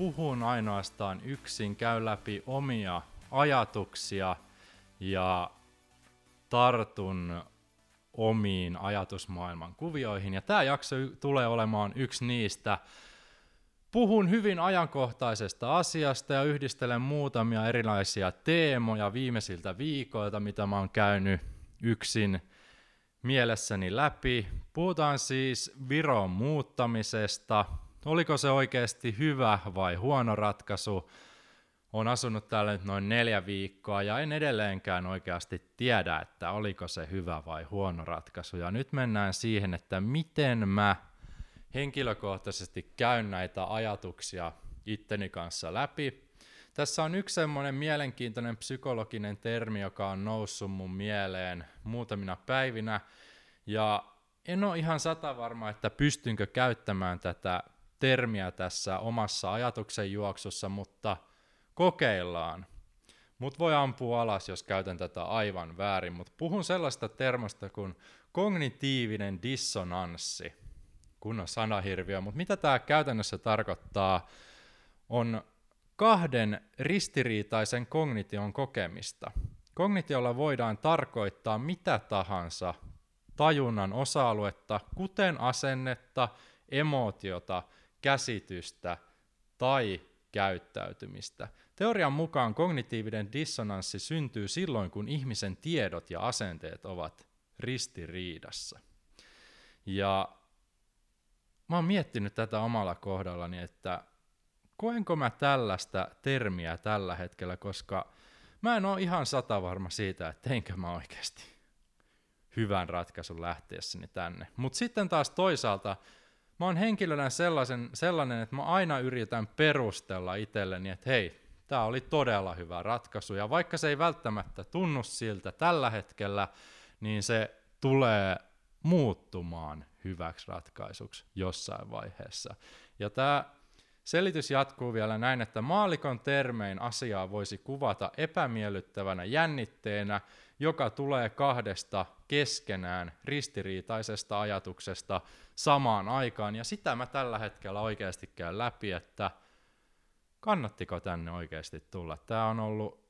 puhun ainoastaan yksin, käy läpi omia ajatuksia ja tartun omiin ajatusmaailman kuvioihin. Ja tämä jakso tulee olemaan yksi niistä. Puhun hyvin ajankohtaisesta asiasta ja yhdistelen muutamia erilaisia teemoja viimeisiltä viikoilta, mitä mä oon käynyt yksin mielessäni läpi. Puhutaan siis Viron muuttamisesta. Oliko se oikeasti hyvä vai huono ratkaisu? Olen asunut täällä nyt noin neljä viikkoa ja en edelleenkään oikeasti tiedä, että oliko se hyvä vai huono ratkaisu. Ja nyt mennään siihen, että miten mä henkilökohtaisesti käyn näitä ajatuksia itteni kanssa läpi. Tässä on yksi semmoinen mielenkiintoinen psykologinen termi, joka on noussut mun mieleen muutamina päivinä, ja en ole ihan sata varma, että pystynkö käyttämään tätä termiä tässä omassa ajatuksen juoksussa, mutta kokeillaan. Mut voi ampua alas, jos käytän tätä aivan väärin, mutta puhun sellaista termosta kuin kognitiivinen dissonanssi, kunnon sanahirviö, mutta mitä tämä käytännössä tarkoittaa, on kahden ristiriitaisen kognition kokemista. Kognitiolla voidaan tarkoittaa mitä tahansa tajunnan osa-aluetta, kuten asennetta, emootiota, käsitystä tai käyttäytymistä. Teorian mukaan kognitiivinen dissonanssi syntyy silloin, kun ihmisen tiedot ja asenteet ovat ristiriidassa. Ja mä oon miettinyt tätä omalla kohdallani, että koenko mä tällaista termiä tällä hetkellä, koska mä en ole ihan sata varma siitä, että teinkö mä oikeasti hyvän ratkaisun lähtiessäni tänne. Mutta sitten taas toisaalta mä oon henkilönä sellaisen, sellainen, että mä aina yritän perustella itselleni, että hei, tämä oli todella hyvä ratkaisu, ja vaikka se ei välttämättä tunnu siltä tällä hetkellä, niin se tulee muuttumaan hyväksi ratkaisuksi jossain vaiheessa. Ja tämä Selitys jatkuu vielä näin, että maalikon termein asiaa voisi kuvata epämiellyttävänä jännitteenä, joka tulee kahdesta keskenään ristiriitaisesta ajatuksesta samaan aikaan. Ja sitä mä tällä hetkellä oikeasti käyn läpi, että kannattiko tänne oikeasti tulla. Tämä on ollut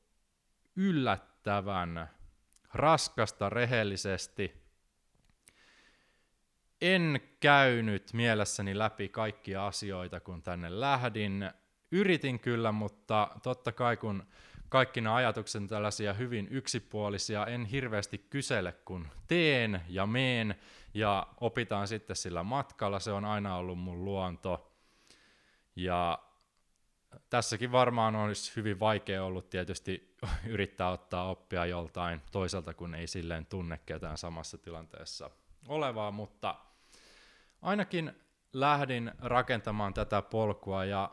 yllättävän raskasta rehellisesti en käynyt mielessäni läpi kaikkia asioita, kun tänne lähdin. Yritin kyllä, mutta totta kai kun kaikki nämä ajatukset tällaisia hyvin yksipuolisia, en hirveästi kysele, kun teen ja meen ja opitaan sitten sillä matkalla, se on aina ollut mun luonto. Ja tässäkin varmaan olisi hyvin vaikea ollut tietysti yrittää ottaa oppia joltain toiselta, kun ei silleen tunne ketään samassa tilanteessa olevaa, mutta ainakin lähdin rakentamaan tätä polkua ja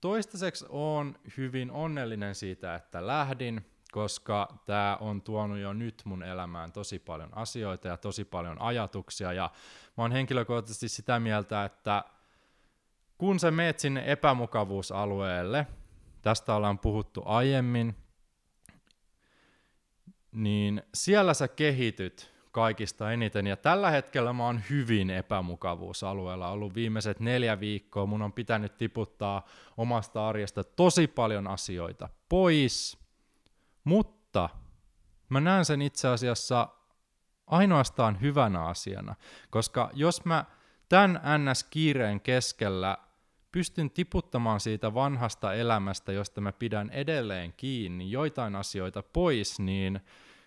toistaiseksi on hyvin onnellinen siitä, että lähdin, koska tämä on tuonut jo nyt mun elämään tosi paljon asioita ja tosi paljon ajatuksia. Ja mä oon henkilökohtaisesti sitä mieltä, että kun sä meet sinne epämukavuusalueelle, tästä ollaan puhuttu aiemmin, niin siellä sä kehityt kaikista eniten. Ja tällä hetkellä mä oon hyvin epämukavuusalueella ollut viimeiset neljä viikkoa. Mun on pitänyt tiputtaa omasta arjesta tosi paljon asioita pois, mutta mä näen sen itse asiassa ainoastaan hyvänä asiana, koska jos mä tämän NS-kiireen keskellä pystyn tiputtamaan siitä vanhasta elämästä, josta mä pidän edelleen kiinni, joitain asioita pois, niin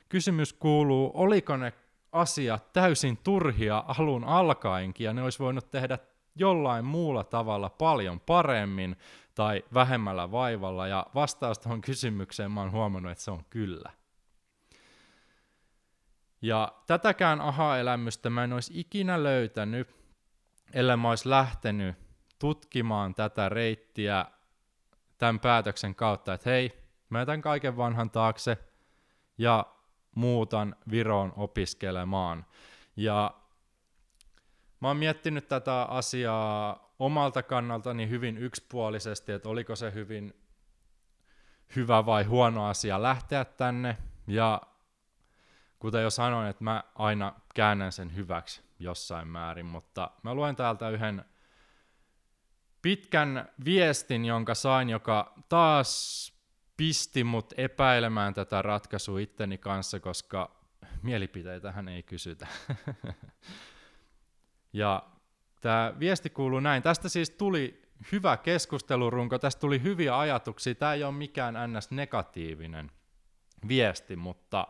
kysymys kuuluu, oliko ne asiat täysin turhia alun alkaenkin, ja ne olisi voinut tehdä jollain muulla tavalla paljon paremmin tai vähemmällä vaivalla, ja vastaus tuohon kysymykseen mä oon huomannut, että se on kyllä. Ja tätäkään aha-elämystä mä en olisi ikinä löytänyt, ellei mä olisi lähtenyt tutkimaan tätä reittiä tämän päätöksen kautta, että hei, mä jätän kaiken vanhan taakse ja muutan Viroon opiskelemaan. Ja mä oon miettinyt tätä asiaa omalta kannaltani hyvin yksipuolisesti, että oliko se hyvin hyvä vai huono asia lähteä tänne. Ja kuten jo sanoin, että mä aina käännän sen hyväksi jossain määrin, mutta mä luen täältä yhden pitkän viestin, jonka sain, joka taas pisti mut epäilemään tätä ratkaisua itteni kanssa, koska mielipiteitähän ei kysytä. ja tämä viesti kuuluu näin. Tästä siis tuli hyvä keskustelurunko, tästä tuli hyviä ajatuksia. Tämä ei ole mikään ns. negatiivinen viesti, mutta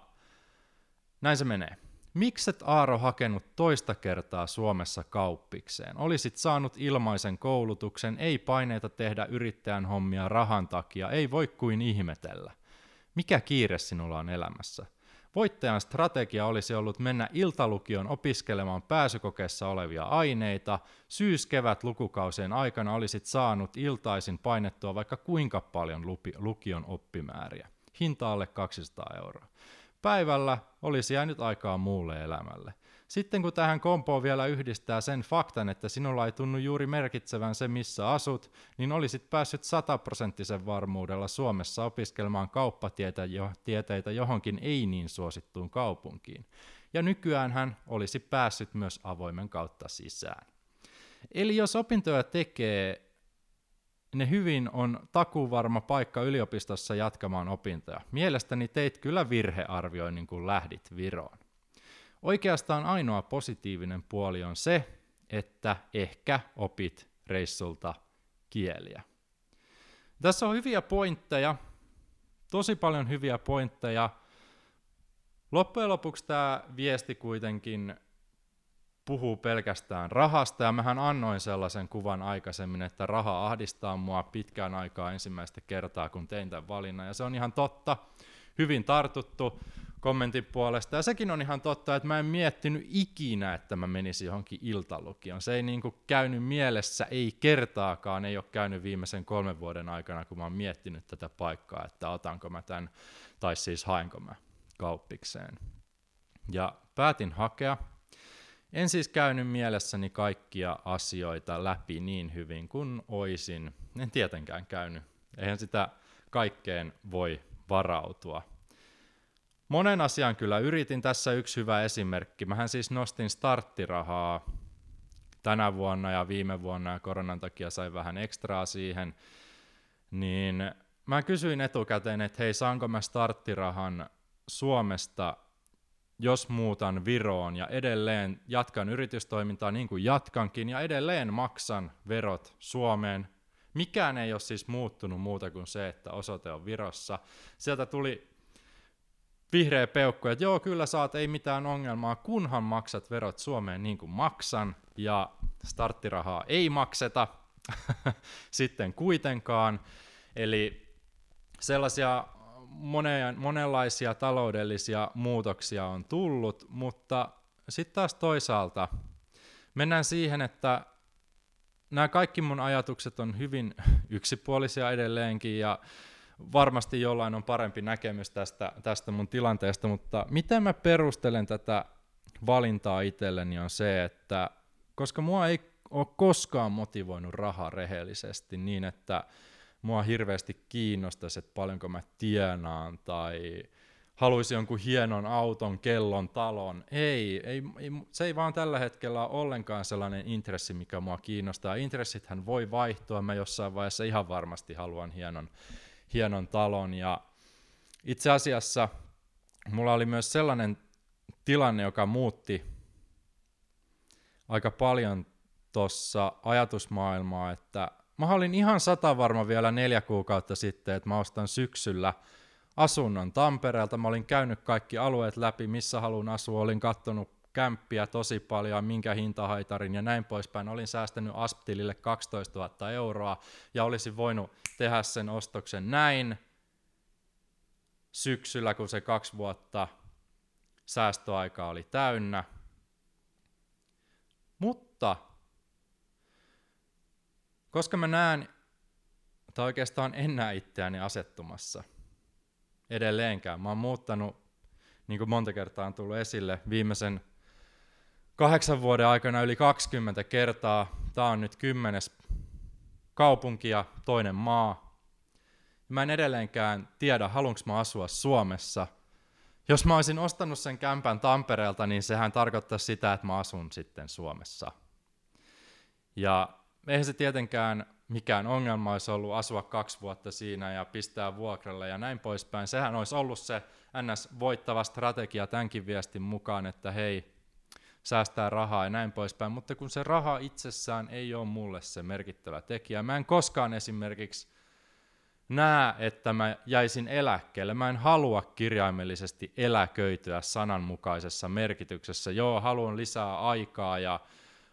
näin se menee. Mikset Aaro hakenut toista kertaa Suomessa kauppikseen? Olisit saanut ilmaisen koulutuksen, ei paineita tehdä yrittäjän hommia rahan takia, ei voi kuin ihmetellä. Mikä kiire sinulla on elämässä? Voittajan strategia olisi ollut mennä iltalukion opiskelemaan pääsykokeessa olevia aineita. Syys-kevät lukukausien aikana olisit saanut iltaisin painettua vaikka kuinka paljon lupi, lukion oppimääriä. Hinta alle 200 euroa. Päivällä olisi jäänyt aikaa muulle elämälle. Sitten kun tähän kompoon vielä yhdistää sen faktan, että sinulla ei tunnu juuri merkitsevän se, missä asut, niin olisit päässyt sataprosenttisen varmuudella Suomessa opiskelemaan kauppatieteitä johonkin ei niin suosittuun kaupunkiin. Ja nykyään hän olisi päässyt myös avoimen kautta sisään. Eli jos opintoja tekee, ne hyvin on takuvarma paikka yliopistossa jatkamaan opintoja. Mielestäni teit kyllä virhearvioinnin, kun lähdit Viroon. Oikeastaan ainoa positiivinen puoli on se, että ehkä opit reissulta kieliä. Tässä on hyviä pointteja, tosi paljon hyviä pointteja. Loppujen lopuksi tämä viesti kuitenkin puhuu pelkästään rahasta, ja mähän annoin sellaisen kuvan aikaisemmin, että raha ahdistaa mua pitkään aikaa ensimmäistä kertaa, kun tein tämän valinnan, ja se on ihan totta, hyvin tartuttu kommentin puolesta, ja sekin on ihan totta, että mä en miettinyt ikinä, että mä menisin johonkin iltalukioon. Se ei niinku käynyt mielessä, ei kertaakaan, ei ole käynyt viimeisen kolmen vuoden aikana, kun mä oon miettinyt tätä paikkaa, että otanko mä tämän, tai siis haenko mä kauppikseen. Ja päätin hakea, en siis käynyt mielessäni kaikkia asioita läpi niin hyvin kuin oisin. En tietenkään käynyt. Eihän sitä kaikkeen voi varautua. Monen asian kyllä yritin. Tässä yksi hyvä esimerkki. Mähän siis nostin starttirahaa tänä vuonna ja viime vuonna ja koronan takia sain vähän ekstraa siihen. Niin mä kysyin etukäteen, että hei, saanko mä starttirahan Suomesta jos muutan Viroon ja edelleen jatkan yritystoimintaa niin kuin jatkankin ja edelleen maksan verot Suomeen. Mikään ei ole siis muuttunut muuta kuin se, että osoite on Virossa. Sieltä tuli vihreä peukku, että joo, kyllä saat, ei mitään ongelmaa, kunhan maksat verot Suomeen niin kuin maksan, ja starttirahaa ei makseta sitten kuitenkaan. Eli sellaisia monen, monenlaisia taloudellisia muutoksia on tullut, mutta sitten taas toisaalta mennään siihen, että nämä kaikki mun ajatukset on hyvin yksipuolisia edelleenkin ja varmasti jollain on parempi näkemys tästä, tästä mun tilanteesta, mutta miten mä perustelen tätä valintaa itselleni on se, että koska mua ei ole koskaan motivoinut raha rehellisesti niin, että mua hirveästi kiinnostaisi, että paljonko mä tienaan tai haluaisin jonkun hienon auton, kellon, talon. Ei, ei, ei, se ei vaan tällä hetkellä ole ollenkaan sellainen intressi, mikä mua kiinnostaa. Intressithän voi vaihtua, mä jossain vaiheessa ihan varmasti haluan hienon, hienon talon. Ja itse asiassa mulla oli myös sellainen tilanne, joka muutti aika paljon tuossa ajatusmaailmaa, että Mä olin ihan sata varma vielä neljä kuukautta sitten, että mä ostan syksyllä asunnon Tampereelta. Mä olin käynyt kaikki alueet läpi, missä haluan asua. Olin kattonut kämppiä tosi paljon, minkä hintahaitarin ja näin poispäin. Olin säästänyt Asptilille 12 000 euroa ja olisin voinut tehdä sen ostoksen näin syksyllä, kun se kaksi vuotta säästöaika oli täynnä. Mutta koska mä näen, tai oikeastaan en näe itseäni asettumassa edelleenkään. Mä oon muuttanut, niin kuin monta kertaa on tullut esille, viimeisen kahdeksan vuoden aikana yli 20 kertaa. Tämä on nyt kymmenes kaupunki ja toinen maa. Mä en edelleenkään tiedä, haluanko mä asua Suomessa. Jos mä olisin ostanut sen kämpän Tampereelta, niin sehän tarkoittaa sitä, että mä asun sitten Suomessa. Ja eihän se tietenkään mikään ongelma olisi ollut asua kaksi vuotta siinä ja pistää vuokralle ja näin poispäin. Sehän olisi ollut se NS-voittava strategia tämänkin viestin mukaan, että hei, säästää rahaa ja näin poispäin, mutta kun se raha itsessään ei ole mulle se merkittävä tekijä. Mä en koskaan esimerkiksi näe, että mä jäisin eläkkeelle. Mä en halua kirjaimellisesti eläköityä sananmukaisessa merkityksessä. Joo, haluan lisää aikaa ja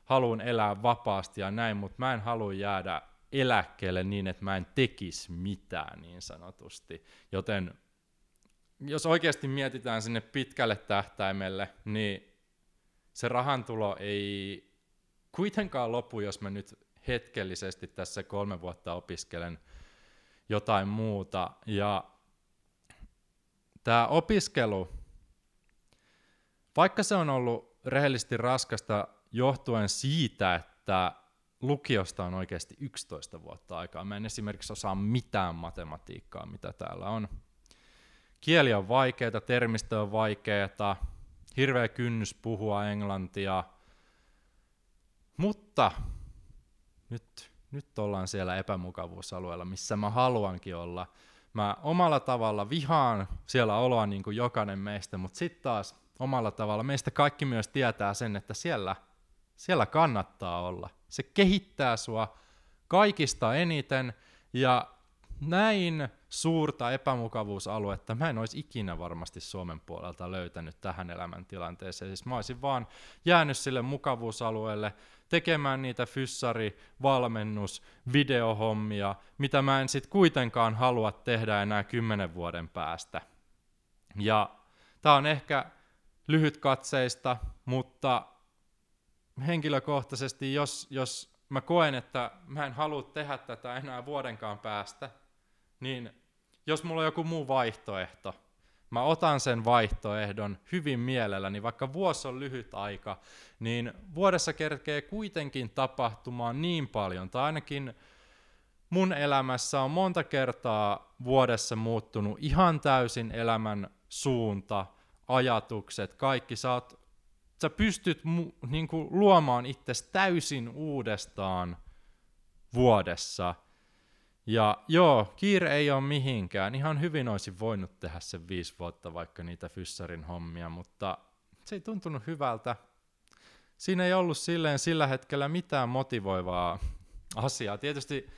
haluan elää vapaasti ja näin, mutta mä en halua jäädä eläkkeelle niin, että mä en tekisi mitään niin sanotusti. Joten jos oikeasti mietitään sinne pitkälle tähtäimelle, niin se rahantulo ei kuitenkaan lopu, jos mä nyt hetkellisesti tässä kolme vuotta opiskelen jotain muuta. Ja tämä opiskelu, vaikka se on ollut rehellisesti raskasta johtuen siitä, että lukiosta on oikeasti 11 vuotta aikaa. Mä en esimerkiksi osaa mitään matematiikkaa, mitä täällä on. Kieli on vaikeaa, termistö on vaikeaa, hirveä kynnys puhua englantia, mutta nyt, nyt ollaan siellä epämukavuusalueella, missä mä haluankin olla. Mä omalla tavalla vihaan siellä oloa niin kuin jokainen meistä, mutta sitten taas omalla tavalla meistä kaikki myös tietää sen, että siellä, siellä kannattaa olla. Se kehittää sua kaikista eniten ja näin suurta epämukavuusaluetta mä en olisi ikinä varmasti Suomen puolelta löytänyt tähän elämäntilanteeseen. Siis mä olisin vaan jäänyt sille mukavuusalueelle tekemään niitä fyssari, valmennus, videohommia, mitä mä en sitten kuitenkaan halua tehdä enää kymmenen vuoden päästä. Ja tää on ehkä lyhyt katseista, mutta henkilökohtaisesti, jos, jos mä koen, että mä en halua tehdä tätä enää vuodenkaan päästä, niin jos mulla on joku muu vaihtoehto, mä otan sen vaihtoehdon hyvin mielelläni, vaikka vuosi on lyhyt aika, niin vuodessa kerkee kuitenkin tapahtumaan niin paljon, tai ainakin mun elämässä on monta kertaa vuodessa muuttunut ihan täysin elämän suunta, ajatukset, kaikki. Sä, oot, sä pystyt mu, niin kuin, luomaan itsesi täysin uudestaan vuodessa – ja joo, kiire ei ole mihinkään. Ihan hyvin olisi voinut tehdä sen viisi vuotta vaikka niitä fyssarin hommia, mutta se ei tuntunut hyvältä. Siinä ei ollut silleen sillä hetkellä mitään motivoivaa asiaa. Tietysti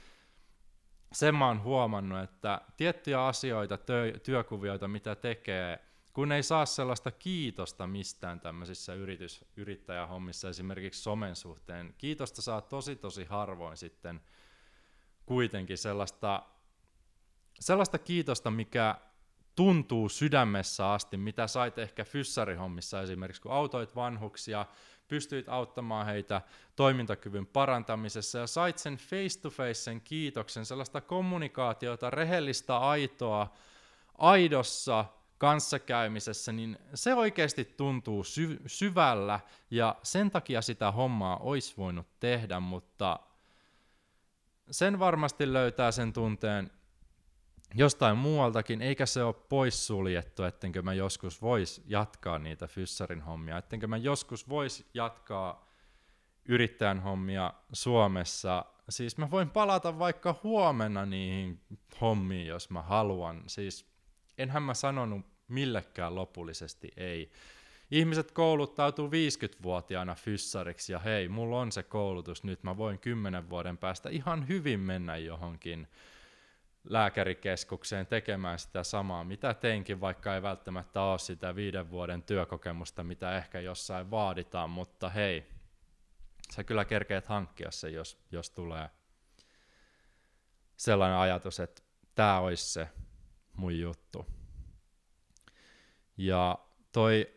sen mä oon huomannut, että tiettyjä asioita, tö- työkuvioita, mitä tekee, kun ei saa sellaista kiitosta mistään tämmöisissä yritys, yrittäjähommissa, esimerkiksi somen suhteen, kiitosta saa tosi tosi harvoin sitten – kuitenkin sellaista, sellaista kiitosta, mikä tuntuu sydämessä asti, mitä sait ehkä fyssarihommissa esimerkiksi, kun autoit vanhuksia, pystyit auttamaan heitä toimintakyvyn parantamisessa ja sait sen face-to-face sen kiitoksen, sellaista kommunikaatiota, rehellistä aitoa, aidossa kanssakäymisessä, niin se oikeasti tuntuu sy- syvällä ja sen takia sitä hommaa olisi voinut tehdä, mutta sen varmasti löytää sen tunteen jostain muualtakin, eikä se ole poissuljettu, ettenkö mä joskus vois jatkaa niitä fyssarin hommia, ettenkö mä joskus vois jatkaa yrittäjän hommia Suomessa. Siis mä voin palata vaikka huomenna niihin hommiin, jos mä haluan. Siis enhän mä sanonut millekään lopullisesti ei. Ihmiset kouluttautuu 50-vuotiaana fyssariksi ja hei, mulla on se koulutus nyt, mä voin 10 vuoden päästä ihan hyvin mennä johonkin lääkärikeskukseen tekemään sitä samaa, mitä teinkin, vaikka ei välttämättä ole sitä viiden vuoden työkokemusta, mitä ehkä jossain vaaditaan, mutta hei, sä kyllä kerkeet hankkia se, jos, jos tulee sellainen ajatus, että tämä olisi se mun juttu. Ja toi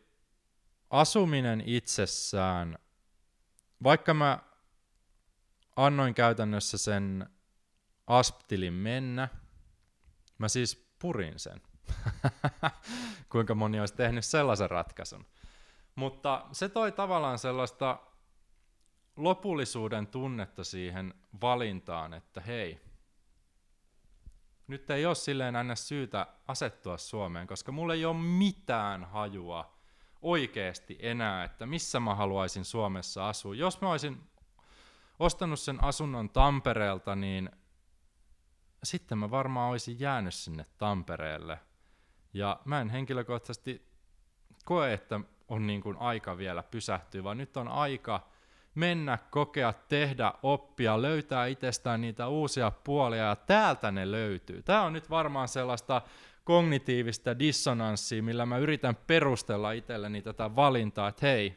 asuminen itsessään, vaikka mä annoin käytännössä sen asptilin mennä. Mä siis purin sen. Kuinka moni olisi tehnyt sellaisen ratkaisun. Mutta se toi tavallaan sellaista lopullisuuden tunnetta siihen valintaan, että hei, nyt ei ole silleen aina syytä asettua Suomeen, koska mulla ei ole mitään hajua oikeasti enää, että missä mä haluaisin Suomessa asua. Jos mä olisin ostanut sen asunnon Tampereelta, niin sitten mä varmaan olisin jäänyt sinne Tampereelle. Ja mä en henkilökohtaisesti koe, että on niin kuin aika vielä pysähtyä, vaan nyt on aika mennä, kokea, tehdä, oppia, löytää itsestään niitä uusia puolia ja täältä ne löytyy. Tämä on nyt varmaan sellaista kognitiivista dissonanssia, millä mä yritän perustella itselleni tätä valintaa, että hei,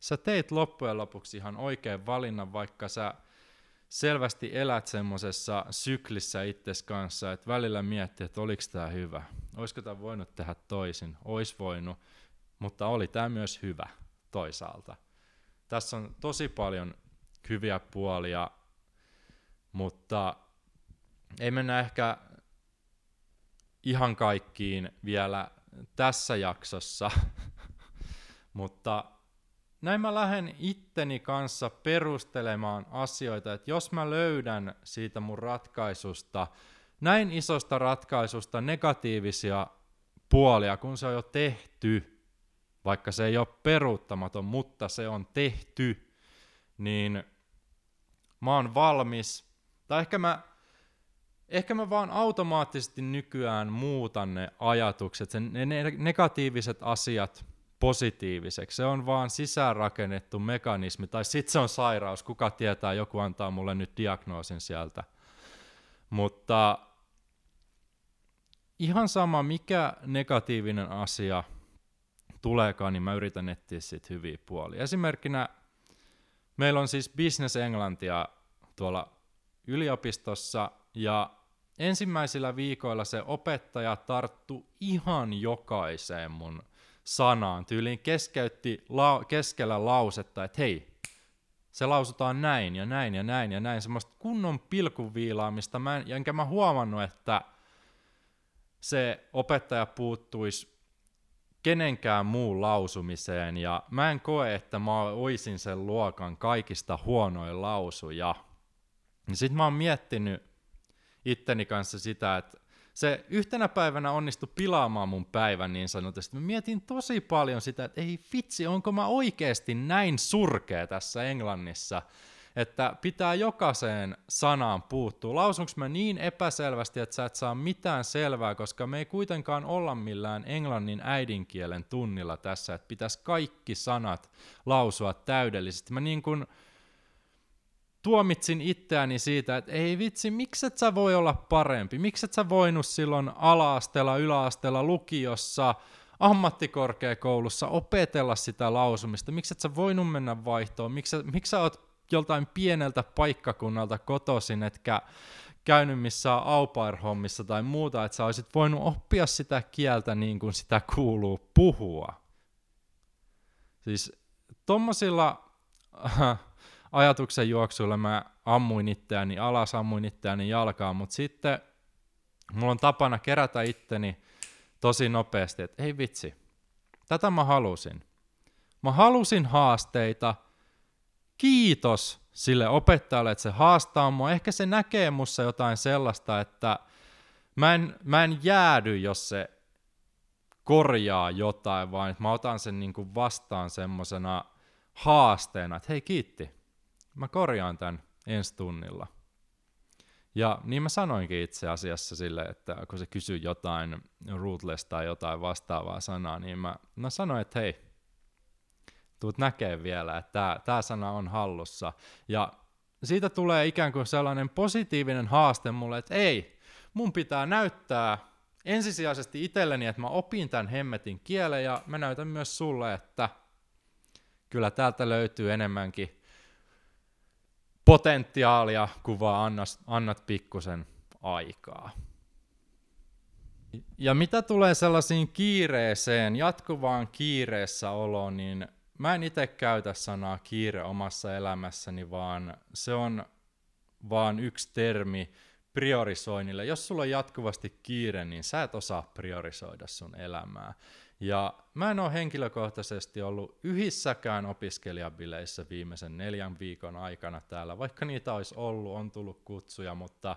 sä teit loppujen lopuksi ihan oikein valinnan, vaikka sä selvästi elät semmosessa syklissä itses kanssa, että välillä miettii, että oliko tämä hyvä, olisiko tämä voinut tehdä toisin, ois voinut, mutta oli tämä myös hyvä toisaalta. Tässä on tosi paljon hyviä puolia, mutta ei mennä ehkä ihan kaikkiin vielä tässä jaksossa, mutta näin mä lähden itteni kanssa perustelemaan asioita, että jos mä löydän siitä mun ratkaisusta, näin isosta ratkaisusta negatiivisia puolia, kun se on jo tehty, vaikka se ei ole peruuttamaton, mutta se on tehty, niin mä oon valmis, tai ehkä mä, ehkä mä vaan automaattisesti nykyään muutan ne ajatukset, sen, ne negatiiviset asiat positiiviseksi. Se on vaan sisäänrakennettu mekanismi, tai sitten se on sairaus, kuka tietää, joku antaa mulle nyt diagnoosin sieltä. Mutta ihan sama, mikä negatiivinen asia tuleekaan, niin mä yritän etsiä siitä hyviä puolia. Esimerkkinä meillä on siis Business Englantia tuolla yliopistossa, ja ensimmäisillä viikoilla se opettaja tarttu ihan jokaiseen mun sanaan. Tyyliin keskeytti la- keskellä lausetta, että hei, se lausutaan näin ja näin ja näin ja näin, semmoista kunnon pilkuviilaamista, mä en, enkä mä huomannut, että se opettaja puuttuisi kenenkään muun lausumiseen, ja mä en koe, että mä oisin sen luokan kaikista huonoin lausuja. Sitten mä oon miettinyt itteni kanssa sitä, että se yhtenä päivänä onnistui pilaamaan mun päivän niin sanotusti. Mä mietin tosi paljon sitä, että ei vitsi, onko mä oikeasti näin surkea tässä Englannissa, että pitää jokaiseen sanaan puuttua. Lausunko mä niin epäselvästi, että sä et saa mitään selvää, koska me ei kuitenkaan olla millään englannin äidinkielen tunnilla tässä, että pitäisi kaikki sanat lausua täydellisesti. Mä niin kuin tuomitsin itseäni siitä, että ei vitsi, miksi et sä voi olla parempi? Miksi et sä voinut silloin ala-asteella, yläasteella, lukiossa, ammattikorkeakoulussa opetella sitä lausumista? Miksi et sä voinut mennä vaihtoon? Miksi, miksi sä oot joltain pieneltä paikkakunnalta kotoisin, etkä käynyt missään au hommissa tai muuta, että sä olisit voinut oppia sitä kieltä niin kuin sitä kuuluu puhua. Siis tommosilla ajatuksen juoksuilla mä ammuin itseäni alas, ammuin itseäni jalkaan, mutta sitten mulla on tapana kerätä itteni tosi nopeasti, että ei vitsi, tätä mä halusin. Mä halusin haasteita, kiitos sille opettajalle, että se haastaa mua. Ehkä se näkee mussa jotain sellaista, että mä en, mä en jäädy, jos se korjaa jotain, vaan että mä otan sen niin kuin vastaan semmosena haasteena, että hei kiitti, mä korjaan tämän ensi tunnilla. Ja niin mä sanoinkin itse asiassa sille, että kun se kysyi jotain rootless tai jotain vastaavaa sanaa, niin mä, mä sanoin, että hei, tuut näkee vielä, että tämä sana on hallussa. Ja siitä tulee ikään kuin sellainen positiivinen haaste mulle, että ei, mun pitää näyttää ensisijaisesti itselleni, että mä opin tämän hemmetin kielen, ja mä näytän myös sulle, että kyllä täältä löytyy enemmänkin potentiaalia, kun vaan annat, annat pikkusen aikaa. Ja mitä tulee sellaisiin kiireeseen, jatkuvaan kiireessä oloon, niin mä en itse käytä sanaa kiire omassa elämässäni, vaan se on vaan yksi termi priorisoinnille. Jos sulla on jatkuvasti kiire, niin sä et osaa priorisoida sun elämää. Ja mä en ole henkilökohtaisesti ollut yhissäkään opiskelijabileissä viimeisen neljän viikon aikana täällä, vaikka niitä olisi ollut, on tullut kutsuja, mutta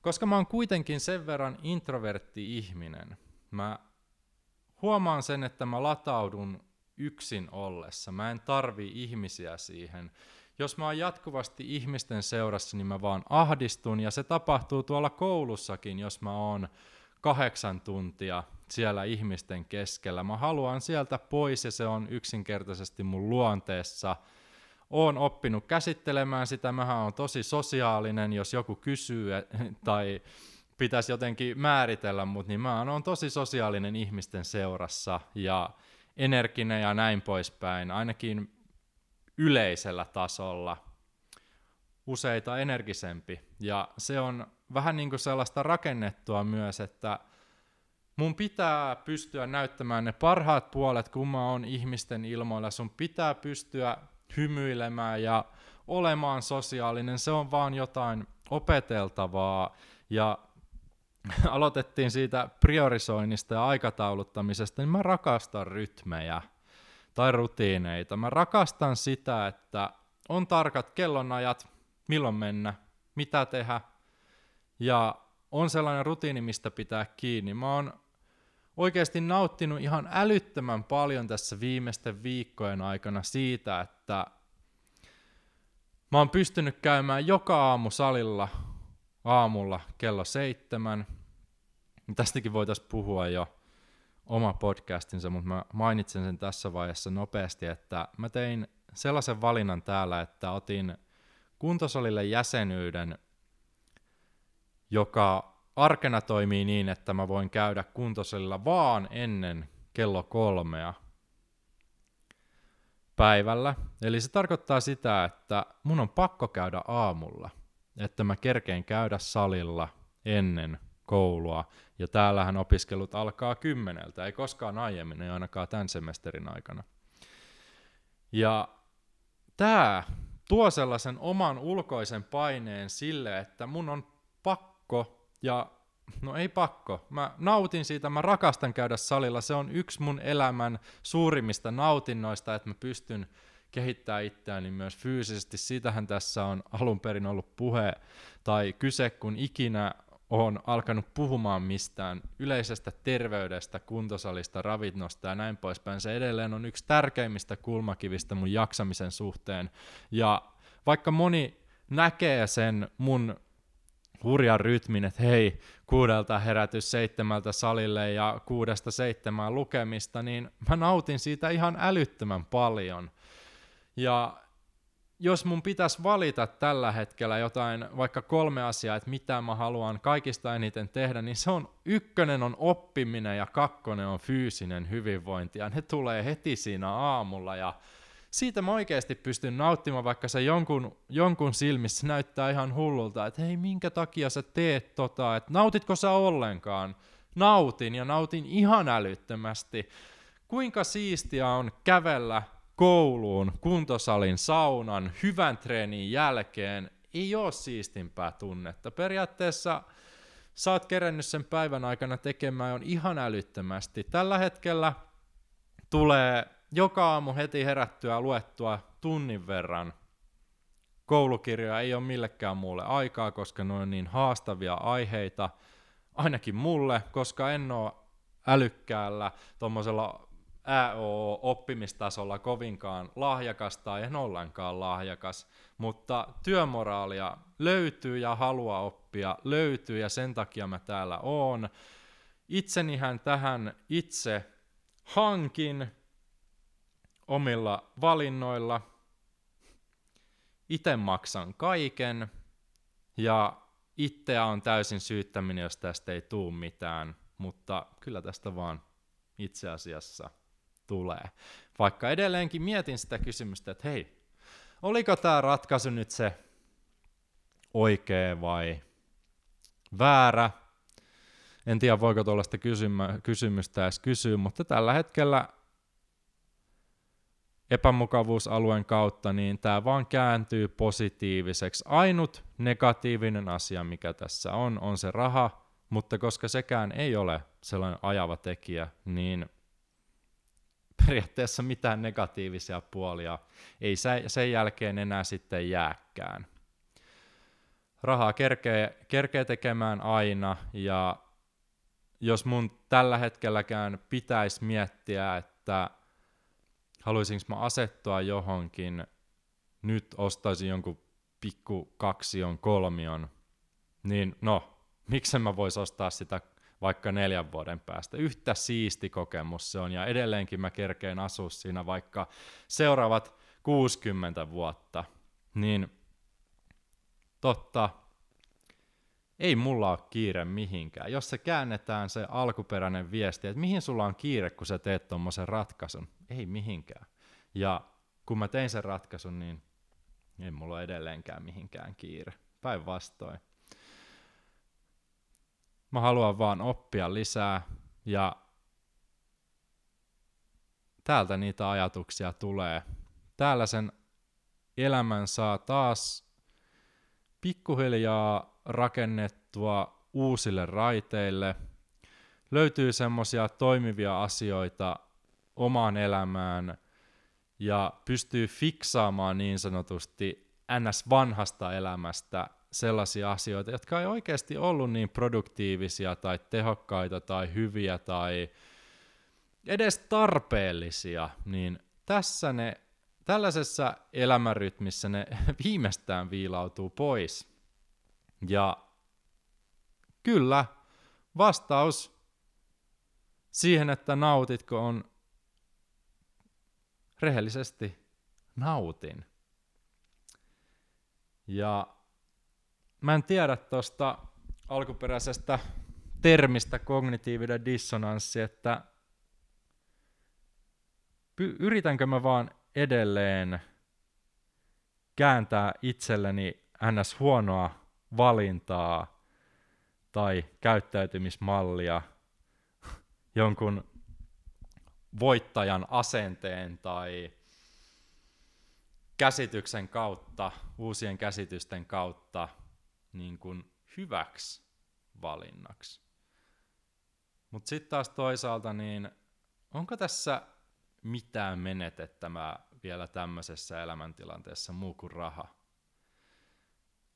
koska mä oon kuitenkin sen verran introvertti ihminen, mä huomaan sen, että mä lataudun yksin ollessa. Mä en tarvii ihmisiä siihen. Jos mä oon jatkuvasti ihmisten seurassa, niin mä vaan ahdistun, ja se tapahtuu tuolla koulussakin, jos mä oon kahdeksan tuntia siellä ihmisten keskellä. Mä haluan sieltä pois, ja se on yksinkertaisesti mun luonteessa. Oon oppinut käsittelemään sitä, mähän on tosi sosiaalinen, jos joku kysyy tai pitäisi jotenkin määritellä mut, niin mä oon tosi sosiaalinen ihmisten seurassa, ja energinen ja näin poispäin, ainakin yleisellä tasolla useita energisempi. Ja se on vähän niin kuin sellaista rakennettua myös, että mun pitää pystyä näyttämään ne parhaat puolet, kun mä oon ihmisten ilmoilla. Sun pitää pystyä hymyilemään ja olemaan sosiaalinen. Se on vaan jotain opeteltavaa. Ja aloitettiin siitä priorisoinnista ja aikatauluttamisesta, niin mä rakastan rytmejä tai rutiineita. Mä rakastan sitä, että on tarkat kellonajat, milloin mennä, mitä tehdä, ja on sellainen rutiini, mistä pitää kiinni. Mä oon oikeasti nauttinut ihan älyttömän paljon tässä viimeisten viikkojen aikana siitä, että mä oon pystynyt käymään joka aamu salilla aamulla kello seitsemän. Tästäkin voitaisiin puhua jo oma podcastinsa, mutta mä mainitsen sen tässä vaiheessa nopeasti, että mä tein sellaisen valinnan täällä, että otin kuntosalille jäsenyyden, joka arkena toimii niin, että mä voin käydä kuntosalilla vaan ennen kello kolmea päivällä. Eli se tarkoittaa sitä, että mun on pakko käydä aamulla – että mä kerkeen käydä salilla ennen koulua, ja täällähän opiskelut alkaa kymmeneltä, ei koskaan aiemmin, ei ainakaan tämän semesterin aikana. Ja tämä tuo sellaisen oman ulkoisen paineen sille, että mun on pakko, ja no ei pakko, mä nautin siitä, mä rakastan käydä salilla, se on yksi mun elämän suurimmista nautinnoista, että mä pystyn kehittää itseäni myös fyysisesti. Siitähän tässä on alun perin ollut puhe tai kyse, kun ikinä on alkanut puhumaan mistään yleisestä terveydestä, kuntosalista, ravinnosta ja näin poispäin. Se edelleen on yksi tärkeimmistä kulmakivistä mun jaksamisen suhteen. Ja vaikka moni näkee sen mun hurjan rytmin, että hei, kuudelta herätys seitsemältä salille ja kuudesta seitsemään lukemista, niin mä nautin siitä ihan älyttömän paljon – ja jos mun pitäisi valita tällä hetkellä jotain, vaikka kolme asiaa, että mitä mä haluan kaikista eniten tehdä, niin se on ykkönen on oppiminen ja kakkonen on fyysinen hyvinvointi, ja ne tulee heti siinä aamulla, ja siitä mä oikeasti pystyn nauttimaan, vaikka se jonkun, jonkun silmissä näyttää ihan hullulta, että hei, minkä takia sä teet tota, että nautitko sä ollenkaan? Nautin, ja nautin ihan älyttömästi. Kuinka siistiä on kävellä kouluun, kuntosalin, saunan, hyvän treenin jälkeen ei ole siistimpää tunnetta. Periaatteessa sä oot kerännyt sen päivän aikana tekemään on ihan älyttömästi. Tällä hetkellä tulee joka aamu heti herättyä luettua tunnin verran koulukirjoja ei ole millekään muulle aikaa, koska ne on niin haastavia aiheita, ainakin mulle, koska en ole älykkäällä tuommoisella AO-oppimistasolla kovinkaan lahjakas tai en ollenkaan lahjakas, mutta työmoraalia löytyy ja haluaa oppia löytyy ja sen takia mä täällä oon. Itsenihän tähän itse hankin omilla valinnoilla. Itse maksan kaiken ja itseä on täysin syyttäminen, jos tästä ei tuu mitään, mutta kyllä tästä vaan itse asiassa tulee. Vaikka edelleenkin mietin sitä kysymystä, että hei, oliko tämä ratkaisu nyt se oikea vai väärä? En tiedä, voiko tuollaista kysymystä edes kysyä, mutta tällä hetkellä epämukavuusalueen kautta, niin tämä vaan kääntyy positiiviseksi. Ainut negatiivinen asia, mikä tässä on, on se raha, mutta koska sekään ei ole sellainen ajava tekijä, niin periaatteessa mitään negatiivisia puolia ei sen jälkeen enää sitten jääkään. Rahaa kerkee, kerkee tekemään aina ja jos mun tällä hetkelläkään pitäisi miettiä, että haluaisinko mä asettua johonkin, nyt ostaisin jonkun pikku kaksion kolmion, niin no, miksen mä vois ostaa sitä vaikka neljän vuoden päästä. Yhtä siisti kokemus se on, ja edelleenkin mä kerkeen asua siinä vaikka seuraavat 60 vuotta. Niin totta, ei mulla ole kiire mihinkään. Jos se käännetään se alkuperäinen viesti, että mihin sulla on kiire, kun sä teet tuommoisen ratkaisun, ei mihinkään. Ja kun mä tein sen ratkaisun, niin ei mulla ole edelleenkään mihinkään kiire. Päinvastoin. Mä haluan vaan oppia lisää ja täältä niitä ajatuksia tulee. Täällä sen elämän saa taas pikkuhiljaa rakennettua uusille raiteille. Löytyy semmoisia toimivia asioita omaan elämään ja pystyy fiksaamaan niin sanotusti ns. vanhasta elämästä sellaisia asioita, jotka ei oikeasti ollut niin produktiivisia tai tehokkaita tai hyviä tai edes tarpeellisia, niin tässä ne, tällaisessa elämänrytmissä ne viimeistään viilautuu pois. Ja kyllä, vastaus siihen, että nautitko on rehellisesti nautin. Ja mä en tiedä tuosta alkuperäisestä termistä kognitiivinen dissonanssi, että py- yritänkö mä vaan edelleen kääntää itselleni ns. huonoa valintaa tai käyttäytymismallia jonkun voittajan asenteen tai käsityksen kautta, uusien käsitysten kautta niin kuin hyväksi valinnaksi. Mutta sitten taas toisaalta, niin onko tässä mitään menetettävää vielä tämmöisessä elämäntilanteessa muu kuin raha?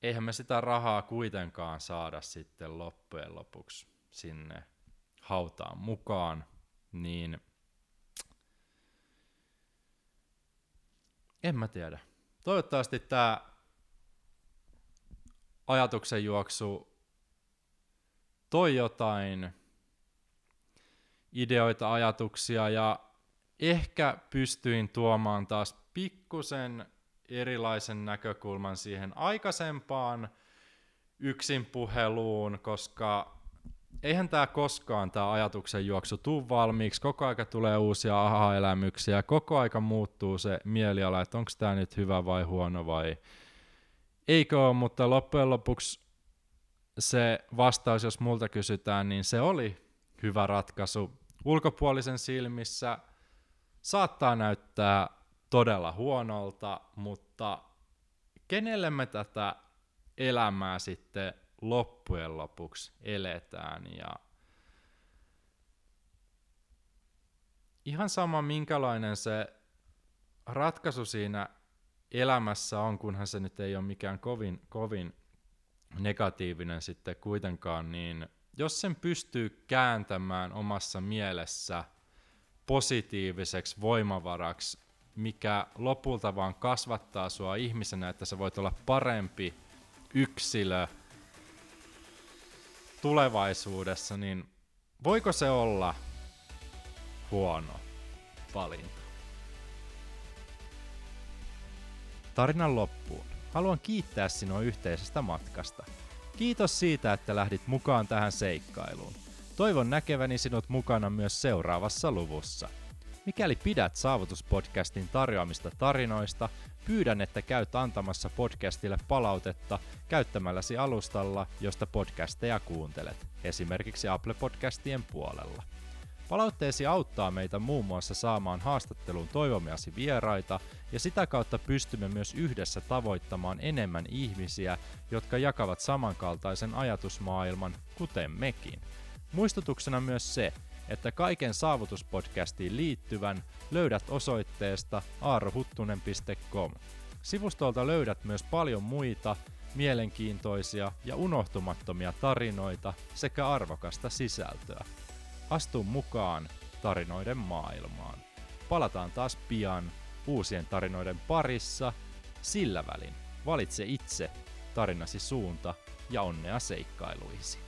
Eihän me sitä rahaa kuitenkaan saada sitten loppujen lopuksi sinne hautaan mukaan, niin en mä tiedä. Toivottavasti tämä ajatuksen juoksu toi jotain ideoita, ajatuksia ja ehkä pystyin tuomaan taas pikkusen erilaisen näkökulman siihen aikaisempaan yksin puheluun, koska eihän tämä koskaan tämä ajatuksen juoksu tuu valmiiksi, koko aika tulee uusia aha-elämyksiä, koko aika muuttuu se mieliala, että onko tämä nyt hyvä vai huono vai Eikö ole, mutta loppujen lopuksi se vastaus, jos multa kysytään, niin se oli hyvä ratkaisu. Ulkopuolisen silmissä saattaa näyttää todella huonolta, mutta kenelle me tätä elämää sitten loppujen lopuksi eletään ja ihan sama minkälainen se ratkaisu siinä elämässä on, kunhan se nyt ei ole mikään kovin, kovin negatiivinen sitten kuitenkaan, niin jos sen pystyy kääntämään omassa mielessä positiiviseksi voimavaraksi, mikä lopulta vaan kasvattaa sua ihmisenä, että sä voit olla parempi yksilö tulevaisuudessa, niin voiko se olla huono valinta? Tarinan loppuun. Haluan kiittää sinua yhteisestä matkasta. Kiitos siitä, että lähdit mukaan tähän seikkailuun. Toivon näkeväni sinut mukana myös seuraavassa luvussa. Mikäli pidät Saavutuspodcastin tarjoamista tarinoista, pyydän, että käyt antamassa podcastille palautetta käyttämälläsi alustalla, josta podcasteja kuuntelet, esimerkiksi Apple Podcastien puolella. Palautteesi auttaa meitä muun muassa saamaan haastatteluun toivomiasi vieraita ja sitä kautta pystymme myös yhdessä tavoittamaan enemmän ihmisiä, jotka jakavat samankaltaisen ajatusmaailman, kuten mekin. Muistutuksena myös se, että kaiken saavutuspodcastiin liittyvän löydät osoitteesta aarohuttunen.com. Sivustolta löydät myös paljon muita mielenkiintoisia ja unohtumattomia tarinoita sekä arvokasta sisältöä. Astu mukaan tarinoiden maailmaan. Palataan taas pian uusien tarinoiden parissa. Sillä välin valitse itse tarinasi suunta ja onnea seikkailuisi.